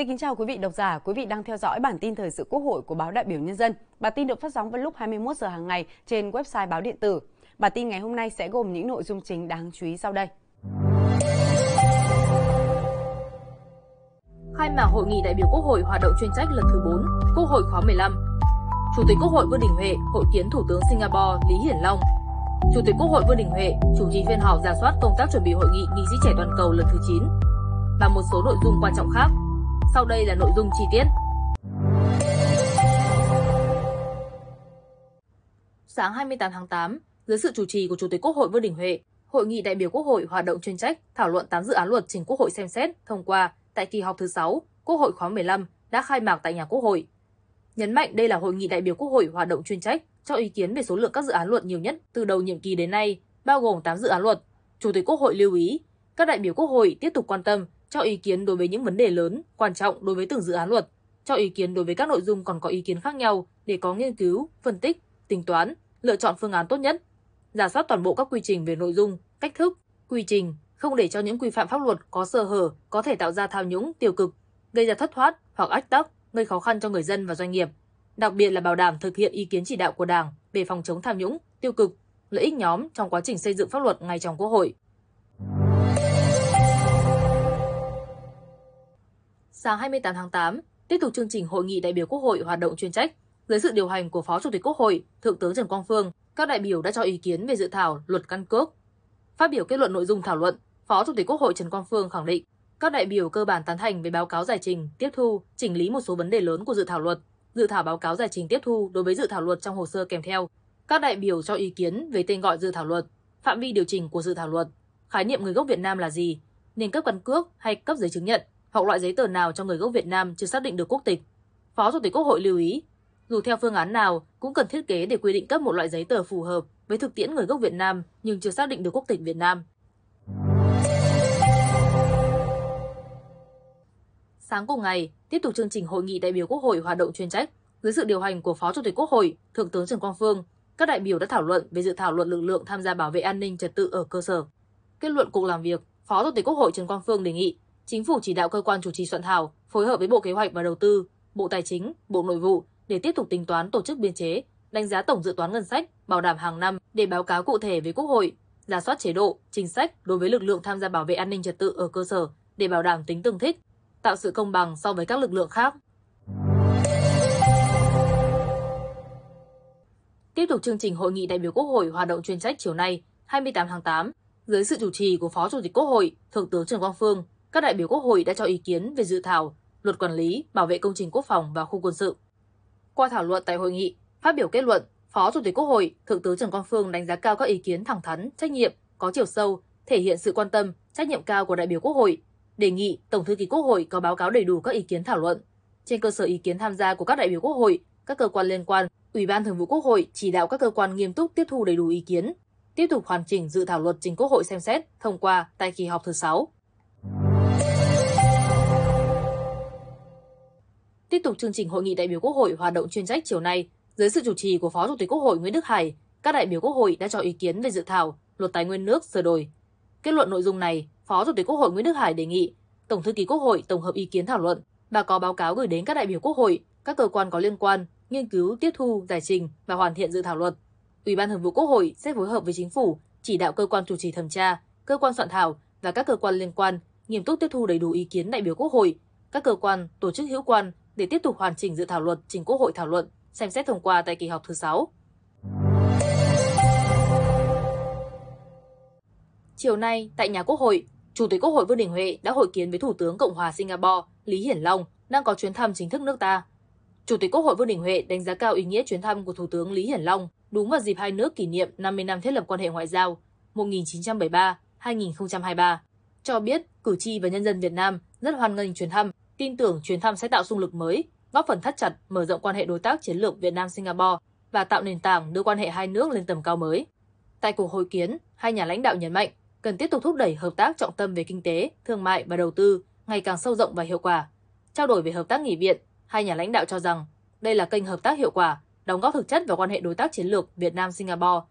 Xin kính chào quý vị độc giả, quý vị đang theo dõi bản tin thời sự Quốc hội của báo Đại biểu Nhân dân. Bản tin được phát sóng vào lúc 21 giờ hàng ngày trên website báo điện tử. Bản tin ngày hôm nay sẽ gồm những nội dung chính đáng chú ý sau đây. Khai mạc hội nghị đại biểu Quốc hội hoạt động chuyên trách lần thứ 4, Quốc hội khóa 15. Chủ tịch Quốc hội Vương Đình Huệ hội kiến Thủ tướng Singapore Lý Hiển Long. Chủ tịch Quốc hội Vương Đình Huệ chủ trì phiên họp giả soát công tác chuẩn bị hội nghị nghị sĩ trẻ toàn cầu lần thứ 9 và một số nội dung quan trọng khác. Sau đây là nội dung chi tiết. Sáng 28 tháng 8, dưới sự chủ trì của Chủ tịch Quốc hội Vương Đình Huệ, Hội nghị đại biểu Quốc hội hoạt động chuyên trách thảo luận 8 dự án luật trình Quốc hội xem xét thông qua tại kỳ họp thứ 6 Quốc hội khóa 15 đã khai mạc tại nhà Quốc hội. Nhấn mạnh đây là hội nghị đại biểu Quốc hội hoạt động chuyên trách cho ý kiến về số lượng các dự án luật nhiều nhất từ đầu nhiệm kỳ đến nay, bao gồm 8 dự án luật. Chủ tịch Quốc hội lưu ý, các đại biểu Quốc hội tiếp tục quan tâm cho ý kiến đối với những vấn đề lớn, quan trọng đối với từng dự án luật, cho ý kiến đối với các nội dung còn có ý kiến khác nhau để có nghiên cứu, phân tích, tính toán, lựa chọn phương án tốt nhất, giả soát toàn bộ các quy trình về nội dung, cách thức, quy trình, không để cho những quy phạm pháp luật có sơ hở có thể tạo ra tham nhũng, tiêu cực, gây ra thất thoát hoặc ách tắc, gây khó khăn cho người dân và doanh nghiệp. Đặc biệt là bảo đảm thực hiện ý kiến chỉ đạo của Đảng về phòng chống tham nhũng, tiêu cực, lợi ích nhóm trong quá trình xây dựng pháp luật ngay trong Quốc hội. Sáng 28 tháng 8, tiếp tục chương trình hội nghị đại biểu Quốc hội hoạt động chuyên trách dưới sự điều hành của Phó Chủ tịch Quốc hội, Thượng tướng Trần Quang Phương, các đại biểu đã cho ý kiến về dự thảo luật căn cước. Phát biểu kết luận nội dung thảo luận, Phó Chủ tịch Quốc hội Trần Quang Phương khẳng định các đại biểu cơ bản tán thành về báo cáo giải trình, tiếp thu, chỉnh lý một số vấn đề lớn của dự thảo luật, dự thảo báo cáo giải trình tiếp thu đối với dự thảo luật trong hồ sơ kèm theo. Các đại biểu cho ý kiến về tên gọi dự thảo luật, phạm vi điều chỉnh của dự thảo luật, khái niệm người gốc Việt Nam là gì, nên cấp căn cước hay cấp giấy chứng nhận hoặc loại giấy tờ nào cho người gốc Việt Nam chưa xác định được quốc tịch. Phó Chủ tịch Quốc hội lưu ý, dù theo phương án nào cũng cần thiết kế để quy định cấp một loại giấy tờ phù hợp với thực tiễn người gốc Việt Nam nhưng chưa xác định được quốc tịch Việt Nam. Sáng cùng ngày, tiếp tục chương trình hội nghị đại biểu Quốc hội hoạt động chuyên trách dưới sự điều hành của Phó Chủ tịch Quốc hội, Thượng tướng Trần Quang Phương, các đại biểu đã thảo luận về dự thảo luật lực lượng tham gia bảo vệ an ninh trật tự ở cơ sở. Kết luận cuộc làm việc, Phó Chủ tịch Quốc hội Trần Quang Phương đề nghị Chính phủ chỉ đạo cơ quan chủ trì soạn thảo phối hợp với Bộ Kế hoạch và Đầu tư, Bộ Tài chính, Bộ Nội vụ để tiếp tục tính toán tổ chức biên chế, đánh giá tổng dự toán ngân sách, bảo đảm hàng năm để báo cáo cụ thể với Quốc hội, giả soát chế độ, chính sách đối với lực lượng tham gia bảo vệ an ninh trật tự ở cơ sở để bảo đảm tính tương thích, tạo sự công bằng so với các lực lượng khác. Tiếp tục chương trình hội nghị đại biểu Quốc hội hoạt động chuyên trách chiều nay, 28 tháng 8, dưới sự chủ trì của Phó Chủ tịch Quốc hội, Thượng tướng Trần Quang Phương, các đại biểu Quốc hội đã cho ý kiến về dự thảo Luật quản lý, bảo vệ công trình quốc phòng và khu quân sự. Qua thảo luận tại hội nghị, phát biểu kết luận, Phó Chủ tịch Quốc hội, Thượng tướng Trần Quang Phương đánh giá cao các ý kiến thẳng thắn, trách nhiệm, có chiều sâu, thể hiện sự quan tâm, trách nhiệm cao của đại biểu Quốc hội, đề nghị Tổng thư ký Quốc hội có báo cáo đầy đủ các ý kiến thảo luận. Trên cơ sở ý kiến tham gia của các đại biểu Quốc hội, các cơ quan liên quan, Ủy ban Thường vụ Quốc hội chỉ đạo các cơ quan nghiêm túc tiếp thu đầy đủ ý kiến, tiếp tục hoàn chỉnh dự thảo luật trình Quốc hội xem xét, thông qua tại kỳ họp thứ 6. Tiếp tục chương trình hội nghị đại biểu Quốc hội hoạt động chuyên trách chiều nay, dưới sự chủ trì của Phó Chủ tịch Quốc hội Nguyễn Đức Hải, các đại biểu Quốc hội đã cho ý kiến về dự thảo Luật Tài nguyên nước sửa đổi. Kết luận nội dung này, Phó Chủ tịch Quốc hội Nguyễn Đức Hải đề nghị Tổng thư ký Quốc hội tổng hợp ý kiến thảo luận và có báo cáo gửi đến các đại biểu Quốc hội, các cơ quan có liên quan nghiên cứu, tiếp thu, giải trình và hoàn thiện dự thảo luật. Ủy ban Thường vụ Quốc hội sẽ phối hợp với chính phủ, chỉ đạo cơ quan chủ trì thẩm tra, cơ quan soạn thảo và các cơ quan liên quan nghiêm túc tiếp thu đầy đủ ý kiến đại biểu Quốc hội, các cơ quan, tổ chức hữu quan để tiếp tục hoàn chỉnh dự thảo luật trình Quốc hội thảo luận, xem xét thông qua tại kỳ họp thứ 6. Chiều nay, tại nhà Quốc hội, Chủ tịch Quốc hội Vương Đình Huệ đã hội kiến với Thủ tướng Cộng hòa Singapore Lý Hiển Long đang có chuyến thăm chính thức nước ta. Chủ tịch Quốc hội Vương Đình Huệ đánh giá cao ý nghĩa chuyến thăm của Thủ tướng Lý Hiển Long đúng vào dịp hai nước kỷ niệm 50 năm thiết lập quan hệ ngoại giao 1973-2023, cho biết cử tri và nhân dân Việt Nam rất hoan nghênh chuyến thăm tin tưởng chuyến thăm sẽ tạo xung lực mới, góp phần thắt chặt, mở rộng quan hệ đối tác chiến lược Việt Nam Singapore và tạo nền tảng đưa quan hệ hai nước lên tầm cao mới. Tại cuộc hội kiến, hai nhà lãnh đạo nhấn mạnh cần tiếp tục thúc đẩy hợp tác trọng tâm về kinh tế, thương mại và đầu tư ngày càng sâu rộng và hiệu quả. Trao đổi về hợp tác nghỉ viện, hai nhà lãnh đạo cho rằng đây là kênh hợp tác hiệu quả, đóng góp thực chất vào quan hệ đối tác chiến lược Việt Nam Singapore.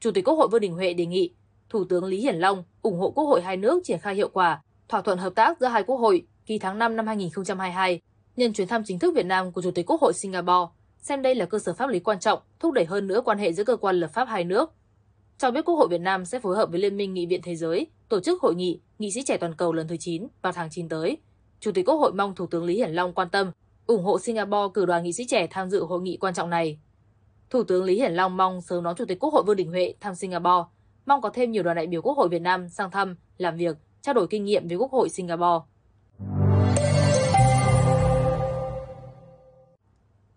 Chủ tịch Quốc hội Vương Đình Huệ đề nghị Thủ tướng Lý Hiển Long ủng hộ Quốc hội hai nước triển khai hiệu quả thỏa thuận hợp tác giữa hai quốc hội kỳ tháng 5 năm 2022, nhân chuyến thăm chính thức Việt Nam của Chủ tịch Quốc hội Singapore, xem đây là cơ sở pháp lý quan trọng thúc đẩy hơn nữa quan hệ giữa cơ quan lập pháp hai nước. Cho biết Quốc hội Việt Nam sẽ phối hợp với Liên minh Nghị viện Thế giới tổ chức hội nghị Nghị sĩ trẻ toàn cầu lần thứ 9 vào tháng 9 tới. Chủ tịch Quốc hội mong Thủ tướng Lý Hiển Long quan tâm, ủng hộ Singapore cử đoàn nghị sĩ trẻ tham dự hội nghị quan trọng này. Thủ tướng Lý Hiển Long mong sớm đón Chủ tịch Quốc hội Vương Đình Huệ thăm Singapore, mong có thêm nhiều đoàn đại biểu Quốc hội Việt Nam sang thăm, làm việc, trao đổi kinh nghiệm với Quốc hội Singapore.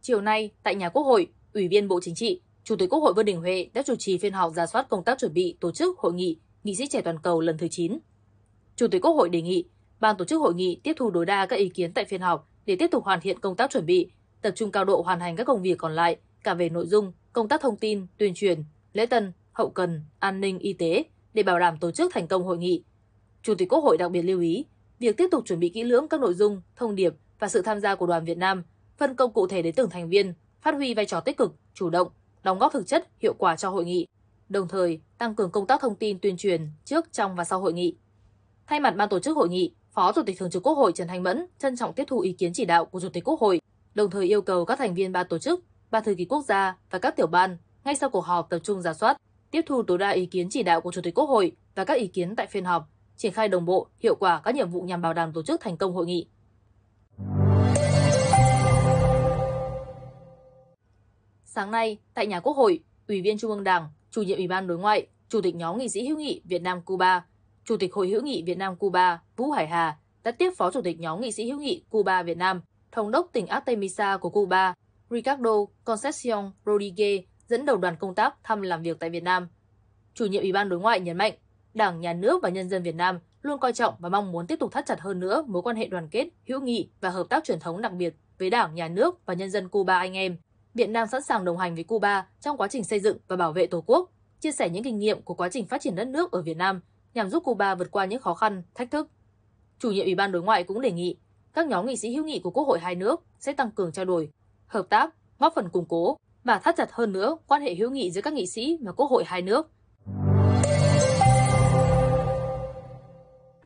Chiều nay, tại nhà Quốc hội, Ủy viên Bộ Chính trị, Chủ tịch Quốc hội Vương Đình Huệ đã chủ trì phiên họp giả soát công tác chuẩn bị tổ chức hội nghị Nghị sĩ trẻ toàn cầu lần thứ 9. Chủ tịch Quốc hội đề nghị ban tổ chức hội nghị tiếp thu đối đa các ý kiến tại phiên họp để tiếp tục hoàn thiện công tác chuẩn bị, tập trung cao độ hoàn thành các công việc còn lại cả về nội dung, công tác thông tin, tuyên truyền, lễ tân, hậu cần, an ninh y tế để bảo đảm tổ chức thành công hội nghị. Chủ tịch Quốc hội đặc biệt lưu ý việc tiếp tục chuẩn bị kỹ lưỡng các nội dung, thông điệp và sự tham gia của đoàn Việt Nam, phân công cụ thể đến từng thành viên, phát huy vai trò tích cực, chủ động, đóng góp thực chất, hiệu quả cho hội nghị, đồng thời tăng cường công tác thông tin tuyên truyền trước, trong và sau hội nghị. Thay mặt ban tổ chức hội nghị, Phó Chủ tịch Thường trực Quốc hội Trần Thanh Mẫn trân trọng tiếp thu ý kiến chỉ đạo của Chủ tịch Quốc hội, đồng thời yêu cầu các thành viên ban tổ chức, ban thư ký quốc gia và các tiểu ban ngay sau cuộc họp tập trung giả soát, tiếp thu tối đa ý kiến chỉ đạo của Chủ tịch Quốc hội và các ý kiến tại phiên họp, triển khai đồng bộ, hiệu quả các nhiệm vụ nhằm bảo đảm tổ chức thành công hội nghị. Sáng nay, tại nhà Quốc hội, Ủy viên Trung ương Đảng, Chủ nhiệm Ủy ban Đối ngoại, Chủ tịch nhóm nghị sĩ hữu nghị Việt Nam Cuba, Chủ tịch Hội hữu nghị Việt Nam Cuba Vũ Hải Hà đã tiếp Phó Chủ tịch nhóm nghị sĩ hữu nghị Cuba Việt Nam, Thống đốc tỉnh Artemisa của Cuba, Ricardo Concepcion Rodriguez dẫn đầu đoàn công tác thăm làm việc tại Việt Nam. Chủ nhiệm Ủy ban Đối ngoại nhấn mạnh, Đảng, Nhà nước và nhân dân Việt Nam luôn coi trọng và mong muốn tiếp tục thắt chặt hơn nữa mối quan hệ đoàn kết, hữu nghị và hợp tác truyền thống đặc biệt với Đảng, Nhà nước và nhân dân Cuba anh em. Việt Nam sẵn sàng đồng hành với Cuba trong quá trình xây dựng và bảo vệ Tổ quốc, chia sẻ những kinh nghiệm của quá trình phát triển đất nước ở Việt Nam nhằm giúp Cuba vượt qua những khó khăn, thách thức. Chủ nhiệm Ủy ban Đối ngoại cũng đề nghị các nhóm nghị sĩ hữu nghị của Quốc hội hai nước sẽ tăng cường trao đổi, hợp tác, góp phần củng cố và thắt chặt hơn nữa quan hệ hữu nghị giữa các nghị sĩ và Quốc hội hai nước.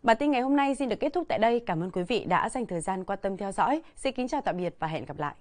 Bản tin ngày hôm nay xin được kết thúc tại đây. Cảm ơn quý vị đã dành thời gian quan tâm theo dõi. Xin kính chào tạm biệt và hẹn gặp lại.